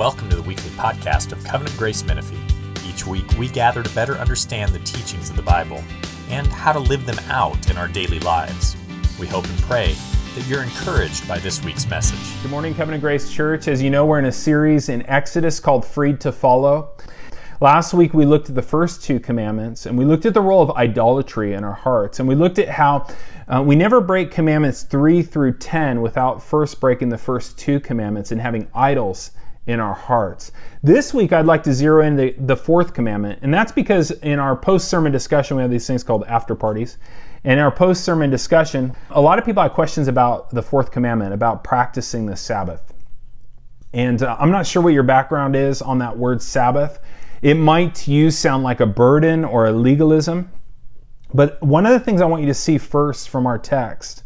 Welcome to the weekly podcast of Covenant Grace Menifee. Each week, we gather to better understand the teachings of the Bible and how to live them out in our daily lives. We hope and pray that you're encouraged by this week's message. Good morning, Covenant Grace Church. As you know, we're in a series in Exodus called Freed to Follow. Last week, we looked at the first two commandments and we looked at the role of idolatry in our hearts. And we looked at how uh, we never break commandments 3 through 10 without first breaking the first two commandments and having idols in our hearts. This week, I'd like to zero in the, the fourth commandment, and that's because in our post sermon discussion, we have these things called after parties. In our post sermon discussion, a lot of people have questions about the fourth commandment, about practicing the Sabbath. And uh, I'm not sure what your background is on that word Sabbath. It might to you sound like a burden or a legalism. But one of the things I want you to see first from our text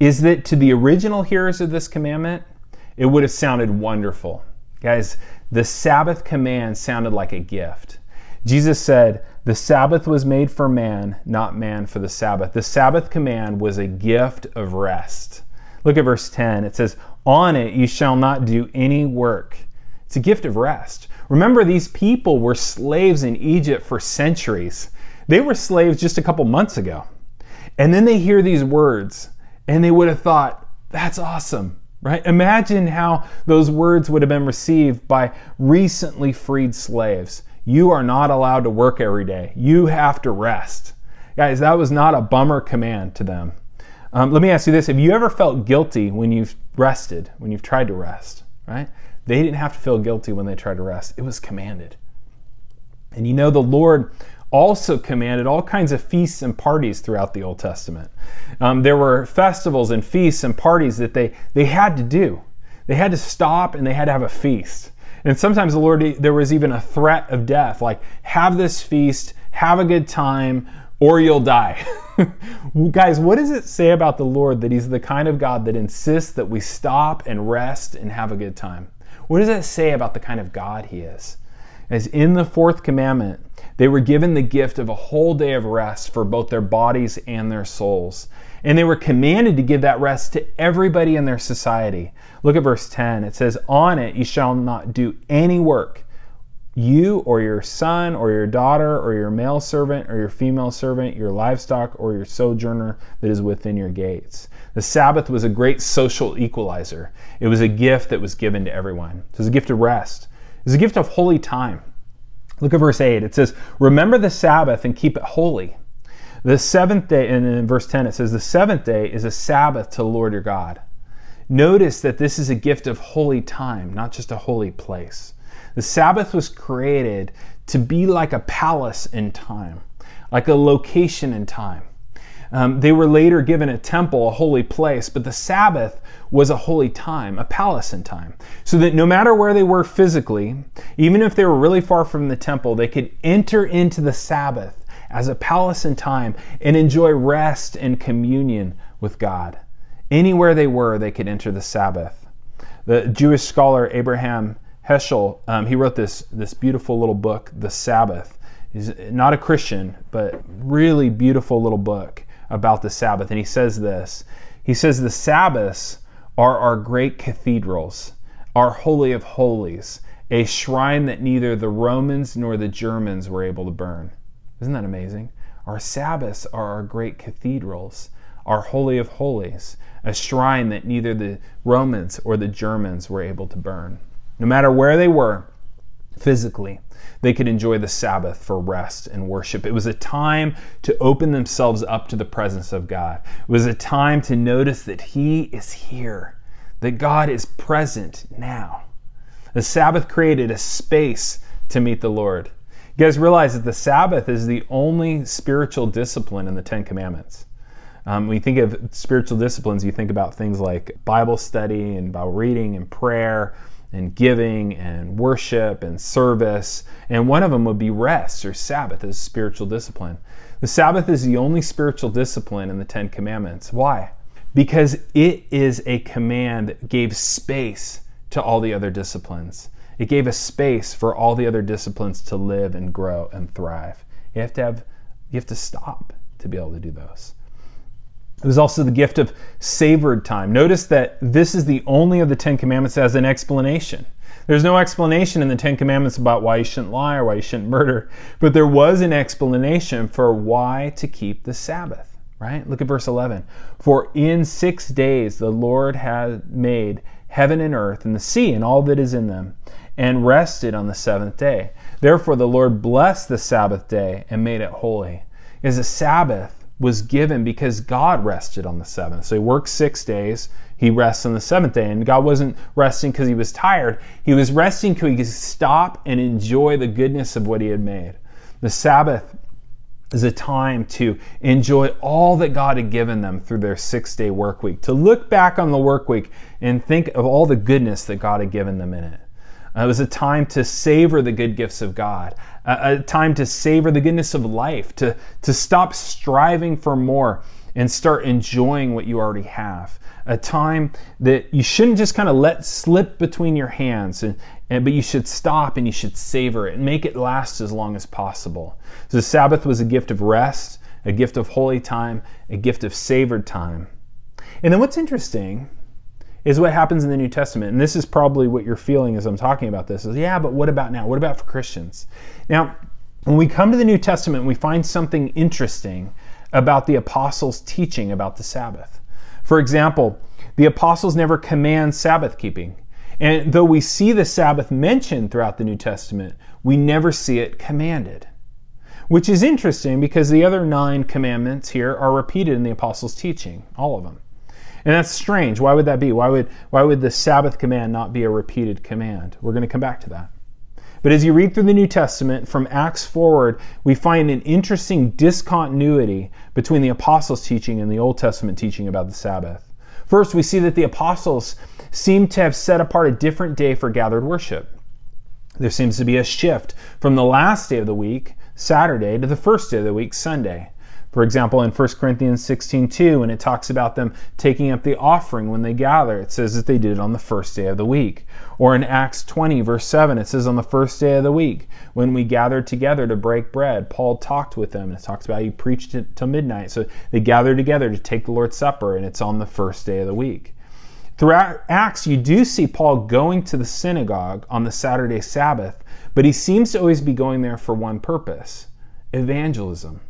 is that to the original hearers of this commandment, it would have sounded wonderful. Guys, the Sabbath command sounded like a gift. Jesus said, The Sabbath was made for man, not man for the Sabbath. The Sabbath command was a gift of rest. Look at verse 10. It says, On it you shall not do any work. It's a gift of rest. Remember, these people were slaves in Egypt for centuries. They were slaves just a couple months ago. And then they hear these words, and they would have thought, That's awesome right? Imagine how those words would have been received by recently freed slaves. You are not allowed to work every day, you have to rest. Guys, that was not a bummer command to them. Um, let me ask you this Have you ever felt guilty when you've rested, when you've tried to rest, right? They didn't have to feel guilty when they tried to rest, it was commanded. And you know, the Lord also commanded all kinds of feasts and parties throughout the Old Testament. Um, there were festivals and feasts and parties that they, they had to do. They had to stop and they had to have a feast. And sometimes the Lord, there was even a threat of death, like, have this feast, have a good time, or you'll die. Guys, what does it say about the Lord that He's the kind of God that insists that we stop and rest and have a good time? What does that say about the kind of God He is? As in the fourth commandment, they were given the gift of a whole day of rest for both their bodies and their souls. And they were commanded to give that rest to everybody in their society. Look at verse 10. It says, On it you shall not do any work, you or your son or your daughter or your male servant or your female servant, your livestock or your sojourner that is within your gates. The Sabbath was a great social equalizer. It was a gift that was given to everyone. It was a gift of rest. Was a gift of holy time. Look at verse 8. It says, Remember the Sabbath and keep it holy. The seventh day, and in verse 10 it says, The seventh day is a Sabbath to the Lord your God. Notice that this is a gift of holy time, not just a holy place. The Sabbath was created to be like a palace in time, like a location in time. Um, they were later given a temple, a holy place, but the Sabbath was a holy time, a palace in time. So that no matter where they were physically, even if they were really far from the temple, they could enter into the Sabbath as a palace in time and enjoy rest and communion with God. Anywhere they were, they could enter the Sabbath. The Jewish scholar Abraham Heschel, um, he wrote this, this beautiful little book, The Sabbath. He's not a Christian, but really beautiful little book about the Sabbath. And he says this He says, The Sabbaths are our great cathedrals, our Holy of Holies, a shrine that neither the Romans nor the Germans were able to burn. Isn't that amazing? Our Sabbaths are our great cathedrals, our Holy of Holies, a shrine that neither the Romans or the Germans were able to burn. No matter where they were physically, they could enjoy the Sabbath for rest and worship. It was a time to open themselves up to the presence of God. It was a time to notice that He is here, that God is present now. The Sabbath created a space to meet the Lord. You guys realize that the Sabbath is the only spiritual discipline in the Ten Commandments. Um, when you think of spiritual disciplines, you think about things like Bible study and about reading and prayer and giving and worship and service. And one of them would be rest or Sabbath as spiritual discipline. The Sabbath is the only spiritual discipline in the Ten Commandments. Why? Because it is a command that gave space to all the other disciplines. It gave a space for all the other disciplines to live and grow and thrive. You have to have you have to stop to be able to do those. It was also the gift of savored time. Notice that this is the only of the Ten Commandments has an explanation. There's no explanation in the Ten Commandments about why you shouldn't lie or why you shouldn't murder, but there was an explanation for why to keep the Sabbath, right? Look at verse 11. For in six days the Lord had made heaven and earth and the sea and all that is in them, and rested on the seventh day. Therefore the Lord blessed the Sabbath day and made it holy. Is a Sabbath was given because God rested on the seventh. So he worked six days he rests on the seventh day. And God wasn't resting because he was tired. He was resting because he could stop and enjoy the goodness of what he had made. The Sabbath is a time to enjoy all that God had given them through their six day work week, to look back on the work week and think of all the goodness that God had given them in it. Uh, it was a time to savor the good gifts of God, a, a time to savor the goodness of life, to, to stop striving for more and start enjoying what you already have a time that you shouldn't just kind of let slip between your hands, and, and, but you should stop and you should savor it and make it last as long as possible. So the Sabbath was a gift of rest, a gift of holy time, a gift of savored time. And then what's interesting is what happens in the New Testament. And this is probably what you're feeling as I'm talking about this is yeah, but what about now? What about for Christians? Now, when we come to the New Testament, we find something interesting about the apostles' teaching about the Sabbath. For example, the apostles never command Sabbath keeping. And though we see the Sabbath mentioned throughout the New Testament, we never see it commanded. Which is interesting because the other nine commandments here are repeated in the apostles' teaching, all of them. And that's strange. Why would that be? Why would, why would the Sabbath command not be a repeated command? We're going to come back to that. But as you read through the New Testament, from Acts forward, we find an interesting discontinuity between the apostles' teaching and the Old Testament teaching about the Sabbath. First, we see that the apostles seem to have set apart a different day for gathered worship. There seems to be a shift from the last day of the week, Saturday, to the first day of the week, Sunday. For example, in 1 Corinthians 16 2, when it talks about them taking up the offering when they gather, it says that they did it on the first day of the week. Or in Acts 20, verse 7, it says on the first day of the week, when we gathered together to break bread, Paul talked with them, and it talks about he preached it till midnight. So they gathered together to take the Lord's Supper, and it's on the first day of the week. Throughout Acts, you do see Paul going to the synagogue on the Saturday Sabbath, but he seems to always be going there for one purpose evangelism.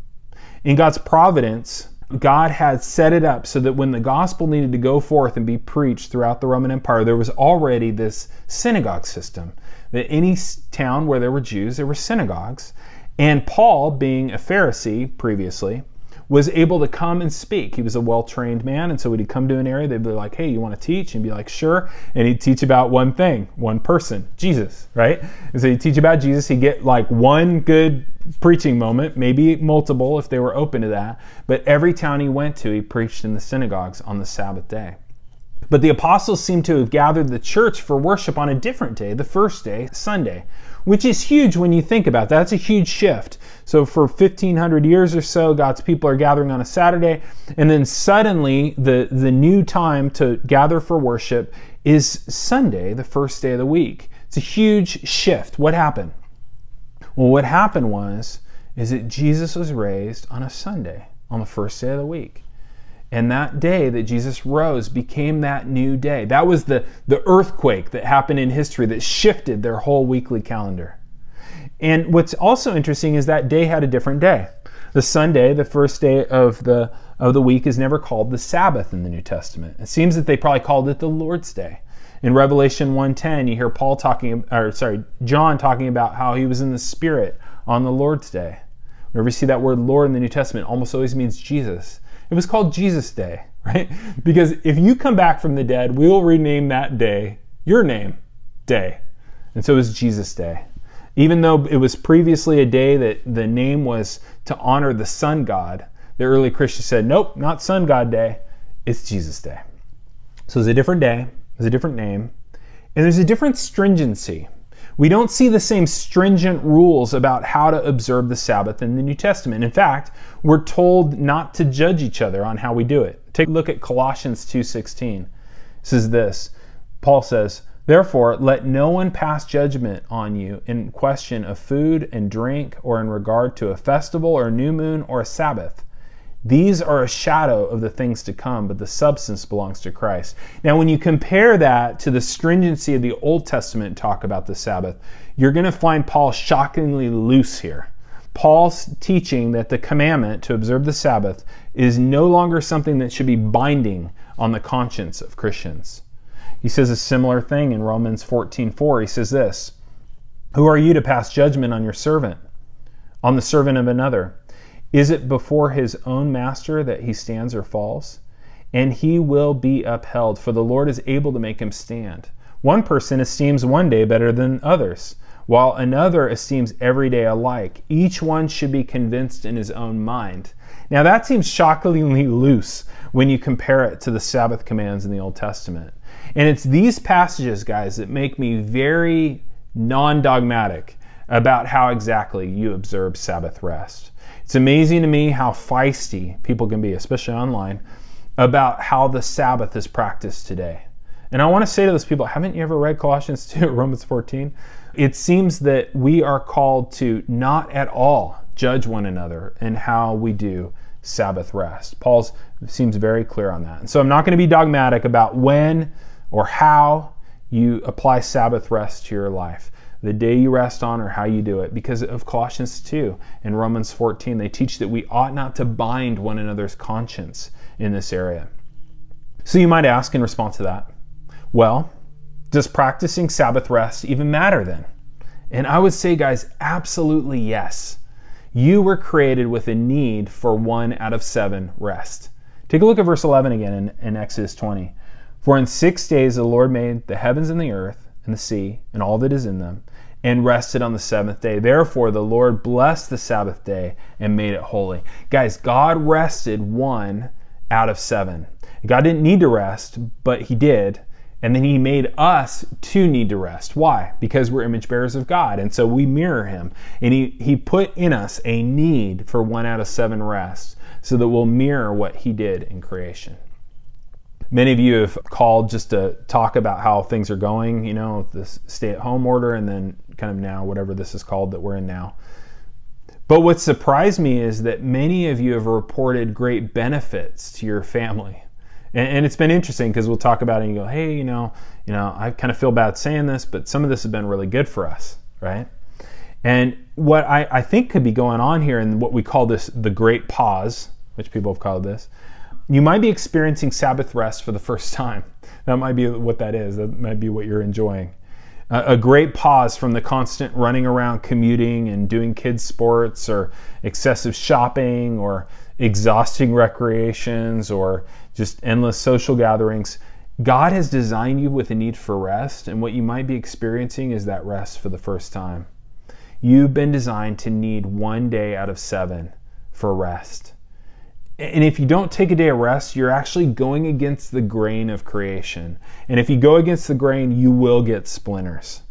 In God's providence, God had set it up so that when the gospel needed to go forth and be preached throughout the Roman Empire, there was already this synagogue system. That any town where there were Jews, there were synagogues. And Paul, being a Pharisee previously, was able to come and speak. He was a well trained man, and so when he'd come to an area, they'd be like, Hey, you want to teach? And be like, Sure. And he'd teach about one thing, one person, Jesus, right? And so he'd teach about Jesus. He'd get like one good preaching moment, maybe multiple if they were open to that. But every town he went to, he preached in the synagogues on the Sabbath day. But the apostles seem to have gathered the church for worship on a different day, the first day, Sunday, which is huge when you think about that. That's a huge shift. So for 1500 years or so, God's people are gathering on a Saturday, and then suddenly the, the new time to gather for worship is Sunday, the first day of the week. It's a huge shift. What happened? Well, what happened was is that Jesus was raised on a Sunday, on the first day of the week. And that day that Jesus rose became that new day. That was the, the earthquake that happened in history that shifted their whole weekly calendar. And what's also interesting is that day had a different day. The Sunday, the first day of the of the week, is never called the Sabbath in the New Testament. It seems that they probably called it the Lord's Day. In Revelation 1:10, you hear Paul talking or sorry, John talking about how he was in the spirit on the Lord's day. Whenever you see that word Lord in the New Testament, almost always means Jesus. It was called Jesus Day, right? Because if you come back from the dead, we will rename that day your name, Day. And so it was Jesus Day. Even though it was previously a day that the name was to honor the sun god, the early Christians said, nope, not sun god day, it's Jesus Day. So it's a different day, it's a different name, and there's a different stringency. We don't see the same stringent rules about how to observe the Sabbath in the New Testament. In fact, we're told not to judge each other on how we do it. Take a look at Colossians 2:16. It says this. Paul says, Therefore, let no one pass judgment on you in question of food and drink or in regard to a festival or new moon or a Sabbath. These are a shadow of the things to come, but the substance belongs to Christ. Now, when you compare that to the stringency of the Old Testament talk about the Sabbath, you're going to find Paul shockingly loose here. Paul's teaching that the commandment to observe the Sabbath is no longer something that should be binding on the conscience of Christians. He says a similar thing in Romans 14:4. He says this, "Who are you to pass judgment on your servant, on the servant of another?" Is it before his own master that he stands or falls? And he will be upheld, for the Lord is able to make him stand. One person esteems one day better than others, while another esteems every day alike. Each one should be convinced in his own mind. Now, that seems shockingly loose when you compare it to the Sabbath commands in the Old Testament. And it's these passages, guys, that make me very non dogmatic about how exactly you observe Sabbath rest. It's amazing to me how feisty people can be, especially online, about how the Sabbath is practiced today. And I want to say to those people, haven't you ever read Colossians 2, Romans 14? It seems that we are called to not at all judge one another in how we do Sabbath rest. Paul seems very clear on that. And so I'm not going to be dogmatic about when or how you apply Sabbath rest to your life the day you rest on or how you do it because of Colossians 2 and Romans 14. They teach that we ought not to bind one another's conscience in this area. So you might ask in response to that, well, does practicing Sabbath rest even matter then? And I would say, guys, absolutely yes. You were created with a need for one out of seven rest. Take a look at verse 11 again in, in Exodus 20. For in six days the Lord made the heavens and the earth and the sea and all that is in them and rested on the seventh day. Therefore, the Lord blessed the Sabbath day and made it holy. Guys, God rested one out of seven. God didn't need to rest, but He did. And then He made us to need to rest. Why? Because we're image bearers of God. And so we mirror Him. And He, he put in us a need for one out of seven rest so that we'll mirror what He did in creation. Many of you have called just to talk about how things are going, you know, this stay at home order and then kind of now, whatever this is called that we're in now. But what surprised me is that many of you have reported great benefits to your family. And, and it's been interesting because we'll talk about it and you go, hey, you know, you know, I kind of feel bad saying this, but some of this has been really good for us, right? And what I, I think could be going on here and what we call this the great pause, which people have called this, you might be experiencing Sabbath rest for the first time. That might be what that is. That might be what you're enjoying. a great pause from the constant running around, commuting, and doing kids' sports, or excessive shopping, or exhausting recreations, or just endless social gatherings. God has designed you with a need for rest, and what you might be experiencing is that rest for the first time. You've been designed to need one day out of seven for rest. And if you don't take a day of rest, you're actually going against the grain of creation. And if you go against the grain, you will get splinters.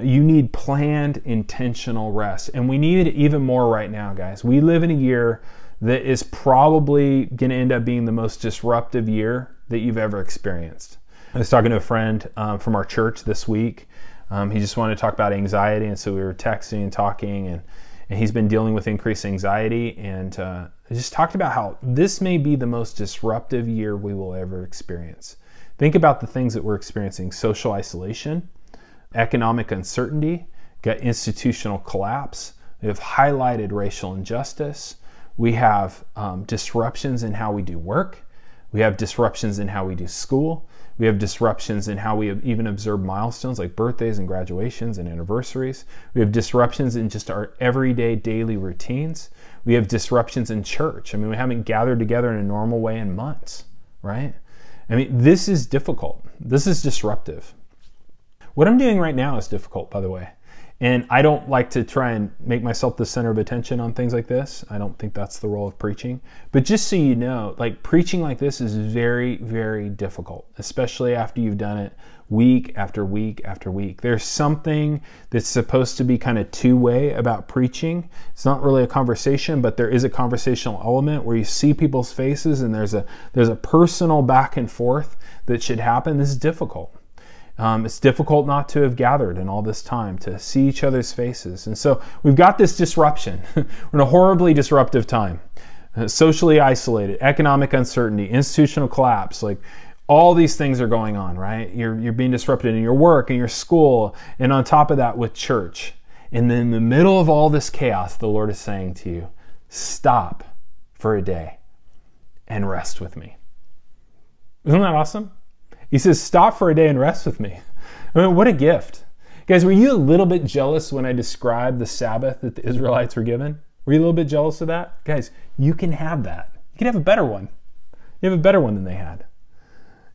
You need planned, intentional rest. And we need it even more right now, guys. We live in a year that is probably going to end up being the most disruptive year that you've ever experienced. I was talking to a friend um, from our church this week. Um, he just wanted to talk about anxiety, and so we were texting and talking, and, and he's been dealing with increased anxiety. And uh, I just talked about how this may be the most disruptive year we will ever experience. Think about the things that we're experiencing social isolation, economic uncertainty, got institutional collapse. We have highlighted racial injustice. We have um, disruptions in how we do work. We have disruptions in how we do school. We have disruptions in how we even observe milestones like birthdays and graduations and anniversaries. We have disruptions in just our everyday daily routines. We have disruptions in church. I mean, we haven't gathered together in a normal way in months, right? I mean, this is difficult. This is disruptive. What I'm doing right now is difficult, by the way. And I don't like to try and make myself the center of attention on things like this. I don't think that's the role of preaching. But just so you know, like preaching like this is very, very difficult, especially after you've done it week after week after week. There's something that's supposed to be kind of two way about preaching. It's not really a conversation, but there is a conversational element where you see people's faces and there's a there's a personal back and forth that should happen. This is difficult. Um, it's difficult not to have gathered in all this time to see each other's faces. And so we've got this disruption. We're in a horribly disruptive time. uh, socially isolated, economic uncertainty, institutional collapse, like all these things are going on, right? You're, you're being disrupted in your work, in your school, and on top of that, with church. And then in the middle of all this chaos, the Lord is saying to you, stop for a day and rest with me. Isn't that awesome? He says, stop for a day and rest with me. I mean, what a gift. Guys, were you a little bit jealous when I described the Sabbath that the Israelites were given? Were you a little bit jealous of that? Guys, you can have that. You can have a better one. You have a better one than they had.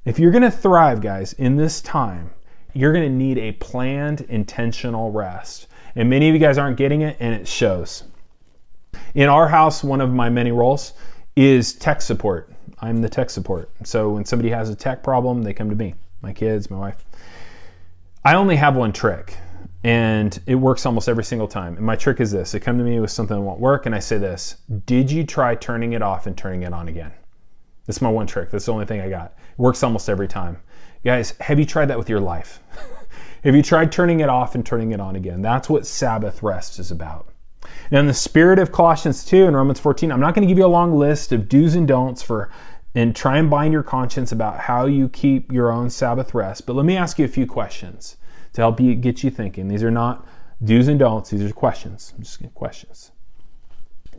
If you're going to thrive, guys, in this time, you're going to need a planned, intentional rest. And many of you guys aren't getting it, and it shows. In our house, one of my many roles is tech support. I'm the tech support. So when somebody has a tech problem, they come to me, my kids, my wife. I only have one trick, and it works almost every single time. And my trick is this they come to me with something that won't work, and I say this Did you try turning it off and turning it on again? That's my one trick. That's the only thing I got. It works almost every time. Guys, have you tried that with your life? have you tried turning it off and turning it on again? That's what Sabbath rest is about. Now, in the spirit of Colossians 2 and Romans 14, I'm not going to give you a long list of do's and don'ts for and try and bind your conscience about how you keep your own Sabbath rest. But let me ask you a few questions to help you get you thinking. These are not do's and don'ts, these are questions. I'm just questions.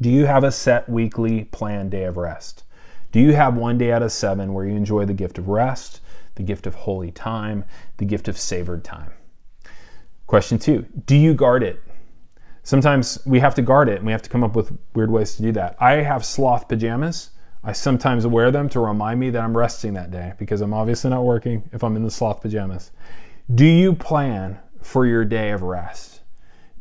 Do you have a set weekly planned day of rest? Do you have one day out of seven where you enjoy the gift of rest, the gift of holy time, the gift of savored time? Question two Do you guard it? Sometimes we have to guard it and we have to come up with weird ways to do that. I have sloth pajamas. I sometimes wear them to remind me that I'm resting that day because I'm obviously not working if I'm in the sloth pajamas. Do you plan for your day of rest?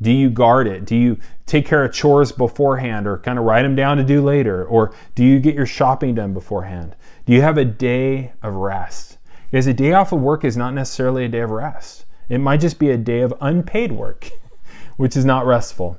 Do you guard it? Do you take care of chores beforehand or kind of write them down to do later? Or do you get your shopping done beforehand? Do you have a day of rest? Because a day off of work is not necessarily a day of rest. It might just be a day of unpaid work. which is not restful.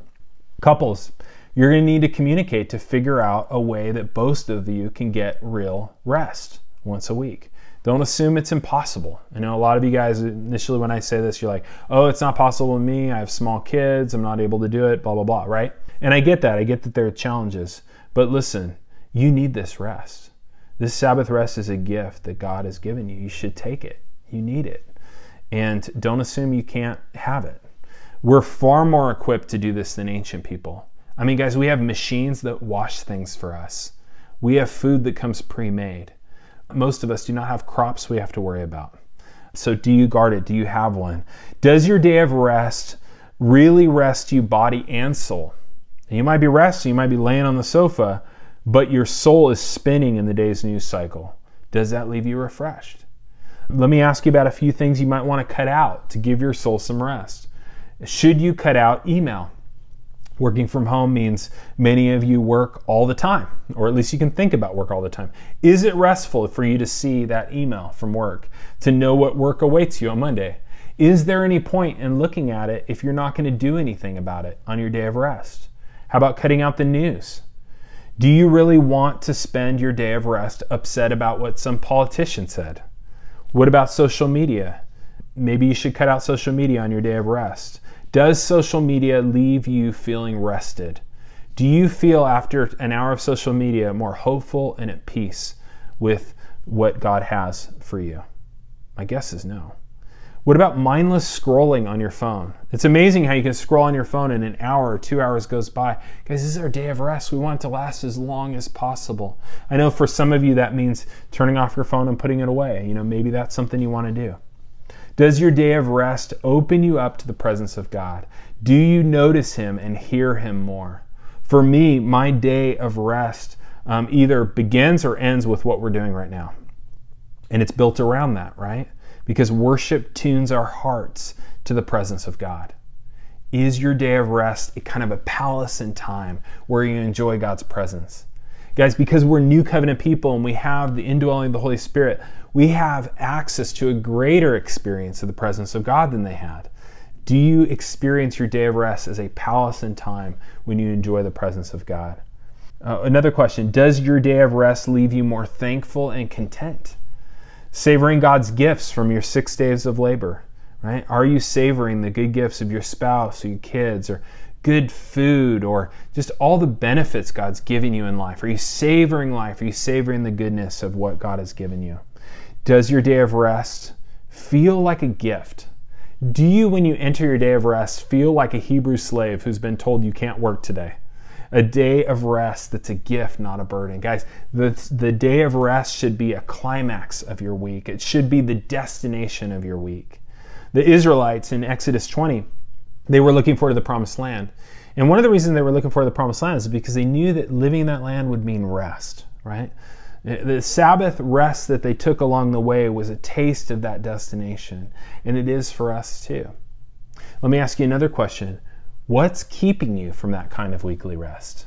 Couples, you're going to need to communicate to figure out a way that both of you can get real rest once a week. Don't assume it's impossible. I know a lot of you guys initially when I say this, you're like, oh, it's not possible with me. I have small kids. I'm not able to do it, blah, blah, blah, right? And I get that. I get that there are challenges. But listen, you need this rest. This Sabbath rest is a gift that God has given you. You should take it. You need it. And don't assume you can't have it. We're far more equipped to do this than ancient people. I mean, guys, we have machines that wash things for us. We have food that comes pre made. Most of us do not have crops we have to worry about. So, do you guard it? Do you have one? Does your day of rest really rest you body and soul? You might be resting, you might be laying on the sofa, but your soul is spinning in the day's news cycle. Does that leave you refreshed? Let me ask you about a few things you might want to cut out to give your soul some rest. Should you cut out email? Working from home means many of you work all the time, or at least you can think about work all the time. Is it restful for you to see that email from work, to know what work awaits you on Monday? Is there any point in looking at it if you're not going to do anything about it on your day of rest? How about cutting out the news? Do you really want to spend your day of rest upset about what some politician said? What about social media? Maybe you should cut out social media on your day of rest. Does social media leave you feeling rested? Do you feel after an hour of social media more hopeful and at peace with what God has for you? My guess is no. What about mindless scrolling on your phone? It's amazing how you can scroll on your phone and an hour or two hours goes by. Guys, this is our day of rest. We want it to last as long as possible. I know for some of you that means turning off your phone and putting it away. You know, maybe that's something you want to do. Does your day of rest open you up to the presence of God? Do you notice Him and hear Him more? For me, my day of rest um, either begins or ends with what we're doing right now. And it's built around that, right? Because worship tunes our hearts to the presence of God. Is your day of rest a kind of a palace in time where you enjoy God's presence? Guys, because we're new covenant people and we have the indwelling of the Holy Spirit, we have access to a greater experience of the presence of God than they had. Do you experience your day of rest as a palace in time when you enjoy the presence of God? Uh, another question Does your day of rest leave you more thankful and content? Savoring God's gifts from your six days of labor, right? Are you savoring the good gifts of your spouse or your kids? Or good food or just all the benefits God's giving you in life? Are you savoring life? Are you savoring the goodness of what God has given you? Does your day of rest feel like a gift? Do you, when you enter your day of rest, feel like a Hebrew slave who's been told you can't work today? A day of rest that's a gift, not a burden. Guys, the, the day of rest should be a climax of your week, it should be the destination of your week. The Israelites in Exodus 20, they were looking forward to the promised land. And one of the reasons they were looking to the promised land is because they knew that living in that land would mean rest, right? The Sabbath rest that they took along the way was a taste of that destination, and it is for us too. Let me ask you another question. What's keeping you from that kind of weekly rest?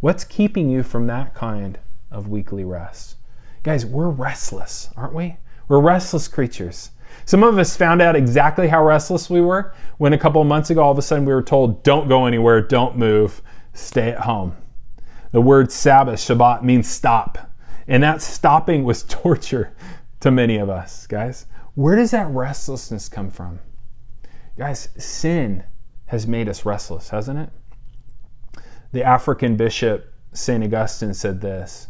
What's keeping you from that kind of weekly rest? Guys, we're restless, aren't we? We're restless creatures. Some of us found out exactly how restless we were when a couple of months ago all of a sudden we were told, don't go anywhere, don't move, stay at home. The word Sabbath, Shabbat, means stop. And that stopping was torture to many of us, guys. Where does that restlessness come from? Guys, sin has made us restless, hasn't it? The African bishop, St. Augustine, said this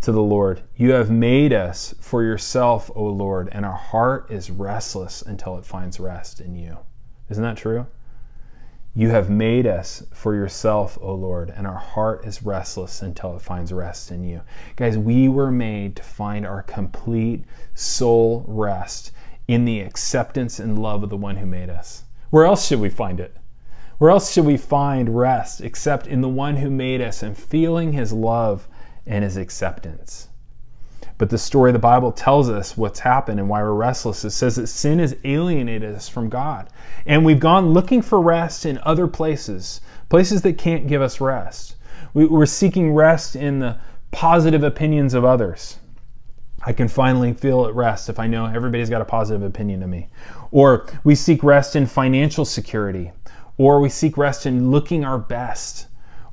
to the Lord You have made us for yourself, O Lord, and our heart is restless until it finds rest in you. Isn't that true? You have made us for yourself, O Lord, and our heart is restless until it finds rest in you. Guys, we were made to find our complete soul rest in the acceptance and love of the one who made us. Where else should we find it? Where else should we find rest except in the one who made us and feeling his love and his acceptance? But the story of the Bible tells us what's happened and why we're restless. It says that sin has alienated us from God. And we've gone looking for rest in other places, places that can't give us rest. We're seeking rest in the positive opinions of others. I can finally feel at rest if I know everybody's got a positive opinion of me. Or we seek rest in financial security. Or we seek rest in looking our best.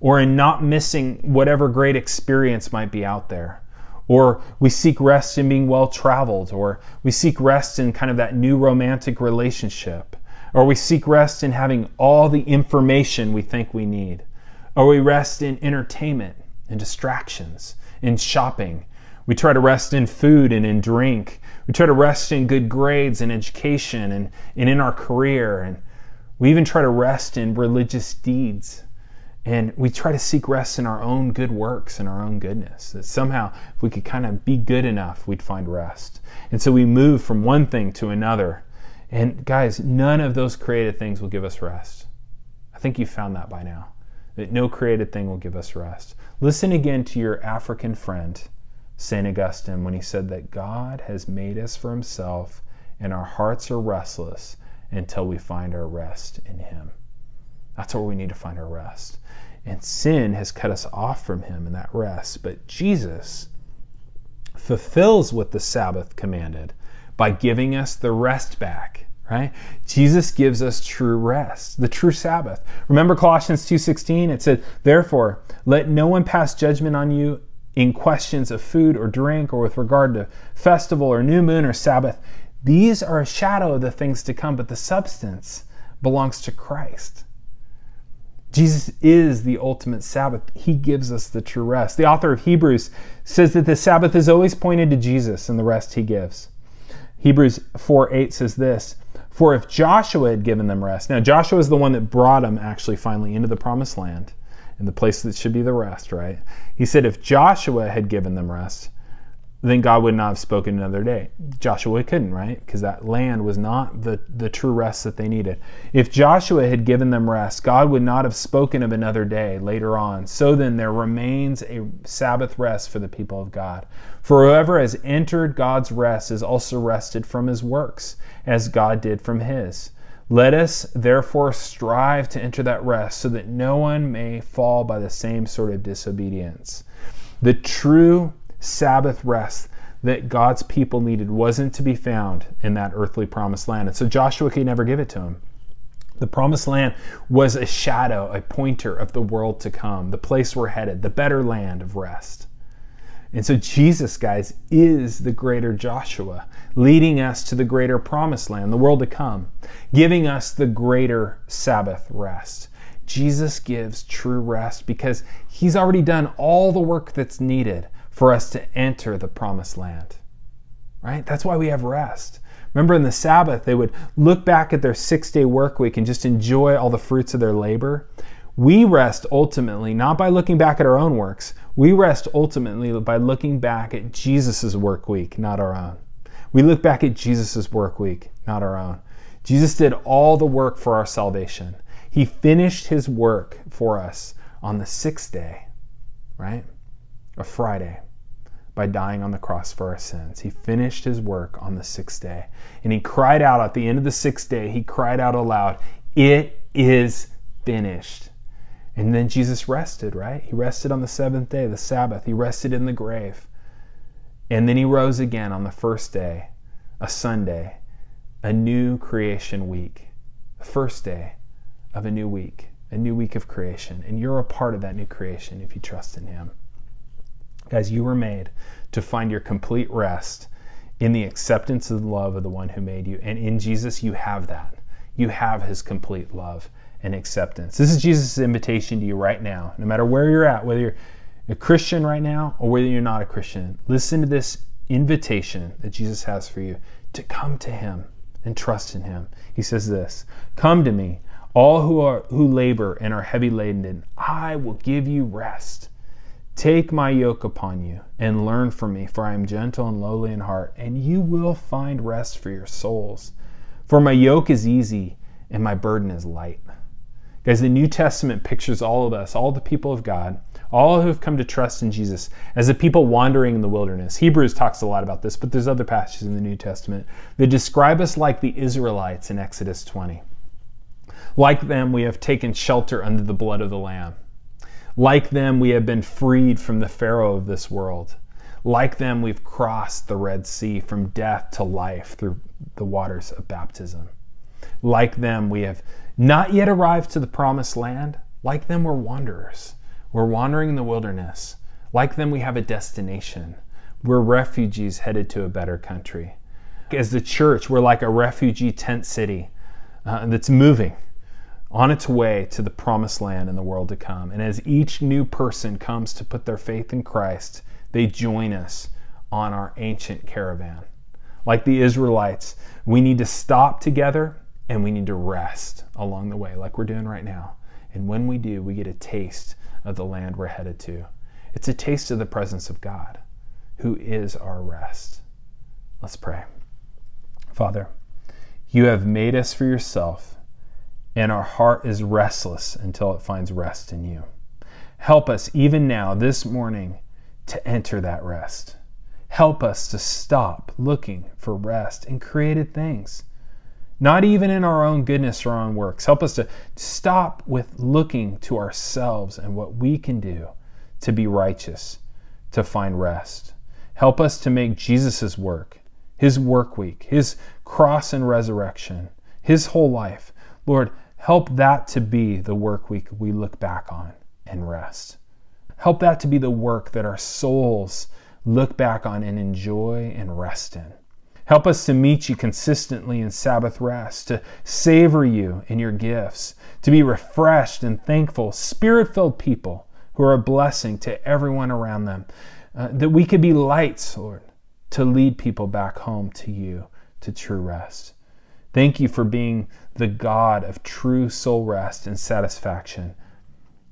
Or in not missing whatever great experience might be out there or we seek rest in being well traveled, or we seek rest in kind of that new romantic relationship, or we seek rest in having all the information we think we need, or we rest in entertainment and distractions, in shopping. We try to rest in food and in drink. We try to rest in good grades and education and, and in our career. And we even try to rest in religious deeds. And we try to seek rest in our own good works and our own goodness. That somehow, if we could kind of be good enough, we'd find rest. And so we move from one thing to another. And guys, none of those created things will give us rest. I think you found that by now. That no created thing will give us rest. Listen again to your African friend, St. Augustine, when he said that God has made us for himself and our hearts are restless until we find our rest in him. That's where we need to find our rest. And sin has cut us off from Him in that rest. But Jesus fulfills what the Sabbath commanded by giving us the rest back right jesus gives us true rest the true sabbath remember colossians 2.16 it said therefore let no one pass judgment on you in questions of food or drink or with regard to festival or new moon or sabbath these are a shadow of the things to come but the substance belongs to christ Jesus is the ultimate Sabbath. He gives us the true rest. The author of Hebrews says that the Sabbath is always pointed to Jesus and the rest he gives. Hebrews 4 8 says this For if Joshua had given them rest, now Joshua is the one that brought them actually finally into the promised land, and the place that should be the rest, right? He said, If Joshua had given them rest, then God would not have spoken another day. Joshua couldn't, right? Because that land was not the, the true rest that they needed. If Joshua had given them rest, God would not have spoken of another day later on. So then there remains a Sabbath rest for the people of God. For whoever has entered God's rest is also rested from his works, as God did from his. Let us therefore strive to enter that rest so that no one may fall by the same sort of disobedience. The true Sabbath rest that God's people needed wasn't to be found in that earthly promised land. And so Joshua could never give it to him. The promised land was a shadow, a pointer of the world to come, the place we're headed, the better land of rest. And so Jesus, guys, is the greater Joshua, leading us to the greater promised land, the world to come, giving us the greater Sabbath rest. Jesus gives true rest because he's already done all the work that's needed for us to enter the promised land. Right? That's why we have rest. Remember in the Sabbath, they would look back at their six day work week and just enjoy all the fruits of their labor. We rest ultimately not by looking back at our own works. We rest ultimately by looking back at Jesus' work week, not our own. We look back at Jesus' work week, not our own. Jesus did all the work for our salvation. He finished his work for us on the sixth day, right? A Friday, by dying on the cross for our sins. He finished his work on the sixth day. And he cried out at the end of the sixth day, he cried out aloud, It is finished. And then Jesus rested, right? He rested on the seventh day, the Sabbath. He rested in the grave. And then he rose again on the first day, a Sunday, a new creation week, the first day of a new week, a new week of creation. And you're a part of that new creation if you trust in him. Guys, you were made to find your complete rest in the acceptance of the love of the one who made you. And in Jesus, you have that. You have his complete love and acceptance. This is Jesus' invitation to you right now, no matter where you're at, whether you're a Christian right now or whether you're not a Christian. Listen to this invitation that Jesus has for you to come to him and trust in him. He says this, "Come to me, all who are who labor and are heavy laden, and I will give you rest." Take my yoke upon you and learn from me, for I am gentle and lowly in heart, and you will find rest for your souls. For my yoke is easy and my burden is light. Guys, the New Testament pictures all of us, all the people of God, all who have come to trust in Jesus, as a people wandering in the wilderness. Hebrews talks a lot about this, but there's other passages in the New Testament that describe us like the Israelites in Exodus 20. Like them, we have taken shelter under the blood of the Lamb. Like them, we have been freed from the Pharaoh of this world. Like them, we've crossed the Red Sea from death to life through the waters of baptism. Like them, we have not yet arrived to the promised land. Like them, we're wanderers. We're wandering in the wilderness. Like them, we have a destination. We're refugees headed to a better country. As the church, we're like a refugee tent city uh, that's moving on its way to the promised land in the world to come. And as each new person comes to put their faith in Christ, they join us on our ancient caravan. Like the Israelites, we need to stop together and we need to rest along the way, like we're doing right now. And when we do, we get a taste of the land we're headed to. It's a taste of the presence of God, who is our rest. Let's pray. Father, you have made us for yourself, and our heart is restless until it finds rest in you. Help us, even now, this morning, to enter that rest. Help us to stop looking for rest in created things not even in our own goodness or our own works. Help us to stop with looking to ourselves and what we can do to be righteous, to find rest. Help us to make Jesus' work, his work week, his cross and resurrection, his whole life. Lord, help that to be the work week we look back on and rest. Help that to be the work that our souls look back on and enjoy and rest in. Help us to meet you consistently in Sabbath rest, to savor you in your gifts, to be refreshed and thankful, spirit filled people who are a blessing to everyone around them. Uh, that we could be lights, Lord, to lead people back home to you, to true rest. Thank you for being the God of true soul rest and satisfaction.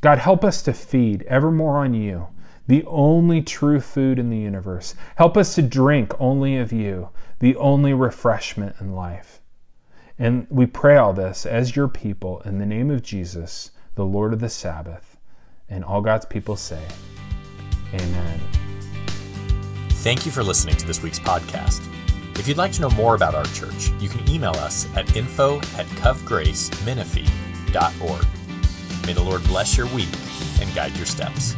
God, help us to feed evermore on you, the only true food in the universe. Help us to drink only of you, the only refreshment in life. And we pray all this as your people in the name of Jesus, the Lord of the Sabbath. And all God's people say, Amen. Thank you for listening to this week's podcast. If you'd like to know more about our church, you can email us at info at covgracemenifee.org. May the Lord bless your week and guide your steps.